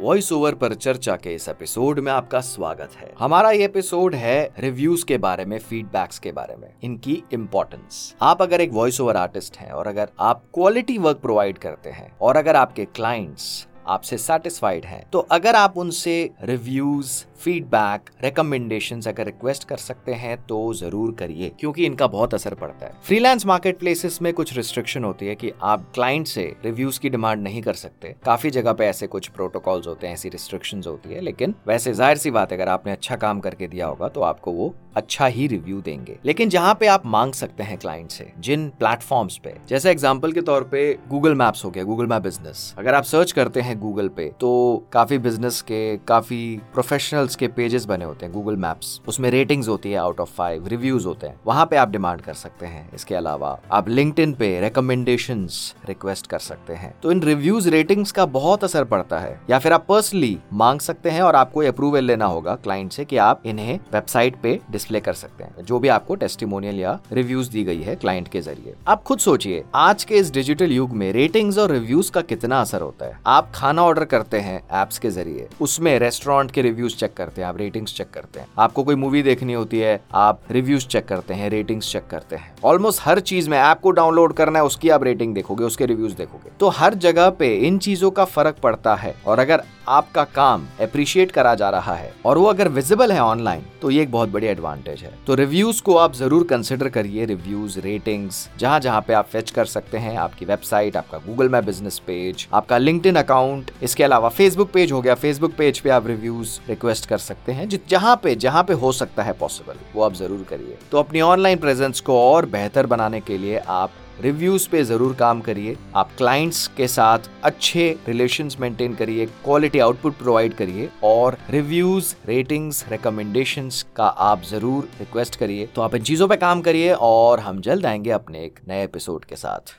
Voice over पर चर्चा के इस एपिसोड में आपका स्वागत है। हमारा ये एपिसोड है रिव्यूज़ के बारे में फीडबैक्स के बारे में, इनकी इम्पोर्टेंस आप अगर एक वॉइस ओवर आर्टिस्ट हैं और अगर आप क्वालिटी वर्क प्रोवाइड करते हैं और अगर आपके क्लाइंट्स आपसे सेटिस्फाइड हैं तो अगर आप उनसे रिव्यूज़ फीडबैक रिकमेंडेशन अगर रिक्वेस्ट कर सकते हैं तो ज़रूर करिए, क्योंकि इनका बहुत असर पड़ता है। फ्रीलांस मार्केट प्लेसेस में कुछ रिस्ट्रिक्शन होती है कि आप क्लाइंट से रिव्यूज़ की डिमांड नहीं कर सकते। काफ़ी जगह पे ऐसे कुछ प्रोटोकॉल्स होते हैं, ऐसी रिस्ट्रिक्शन होती है, लेकिन वैसे ज़ाहिर सी बात है, अगर आपने अच्छा काम करके दिया होगा तो आपको वो अच्छा ही रिव्यू देंगे। लेकिन जहाँ पे आप मांग सकते हैं क्लाइंट से, जिन प्लेटफॉर्म्स पे, जैसे एग्जांपल के तौर पे गूगल मैप्स हो गया गूगल मैप बिज़नेस अगर आप सर्च करते हैं गूगल पे तो काफ़ी बिज़नेस के, काफ़ी प्रोफेशनल्स के पेजेस बने होते हैं गूगल मैप्स उसमें रेटिंग्स होती है आउट ऑफ़ फाइव रिव्यूज़ होते हैं। वहाँ पे आप डिमांड कर सकते हैं। इसके अलावा आप लिंक्ड पे रिकमेंडेशन रिक्वेस्ट कर सकते हैं। तो इन रिव्यूज़ रेटिंग्स का बहुत असर पड़ता है। या फिर आप पर्सनली मांग सकते हैं और आपको अप्रूवल लेना होगा क्लाइंट से कि आप इन्हें वेबसाइट पे डिस्प्ले कर सकते हैं। जो भी आपको टेस्टिमोनियल या रिव्यूज़ दी गई है क्लाइंट के ज़रिए। आप खुद सोचिए, आज के इस डिजिटल युग में रेटिंग्स और रिव्यूज़ का कितना असर होता है। आप खाना ऑर्डर करते हैं एप्स के ज़रिए। उसमें रेस्टोरेंट के रिव्यूज़ चेक करते हैं, आप रेटिंग्स चेक करते हैं। आपको कोई मूवी देखनी होती है, आप रिव्यूज़ चेक करते हैं रेटिंग्स चेक करते हैं। ऑलमोस्ट हर चीज़ में ऐप को डाउनलोड करना है, उसकी आप रेटिंग देखोगे, उसके रिव्यूज़ देखोगे। तो हर जगह पे इन चीज़ों का फ़र्क पड़ता है, और अगर आपका काम अप्रिशिएट करा जा रहा है, और वो अगर विजिबल है ऑनलाइन तो ये एक बहुत बड़ी एडवांटेज है। तो रिव्यूज़ को आप ज़रूर कंसिडर करिए। रिव्यूज़ रेटिंग्स जहाँ जहाँ पे आप फेच कर सकते हैं। आपकी वेबसाइट आपका गूगल मैप बिज़नेस पेज आपका लिंक्डइन अकाउंट इसके अलावा फेसबुक पेज हो गया। फेसबुक पेज पे आप रिव्यूज़ रिक्वेस्ट कर सकते हैं। जहाँ पे जहाँ पे हो सकता है पॉसिबल वो आप ज़रूर करिए। तो अपनी ऑनलाइन प्रेजेंस को और बेहतर बनाने के लिए आप रिव्यूज़ पे ज़रूर काम करिए। आप क्लाइंट्स के साथ अच्छे रिलेशंस मेंटेन करिए क्वालिटी आउटपुट प्रोवाइड करिए और रिव्यूज़ रेटिंग्स रिकमेंडेशंस का आप ज़रूर रिक्वेस्ट करिए। तो आप इन चीज़ों पे काम करिए और हम जल्द आएँगे अपने एक नए एपिसोड के साथ।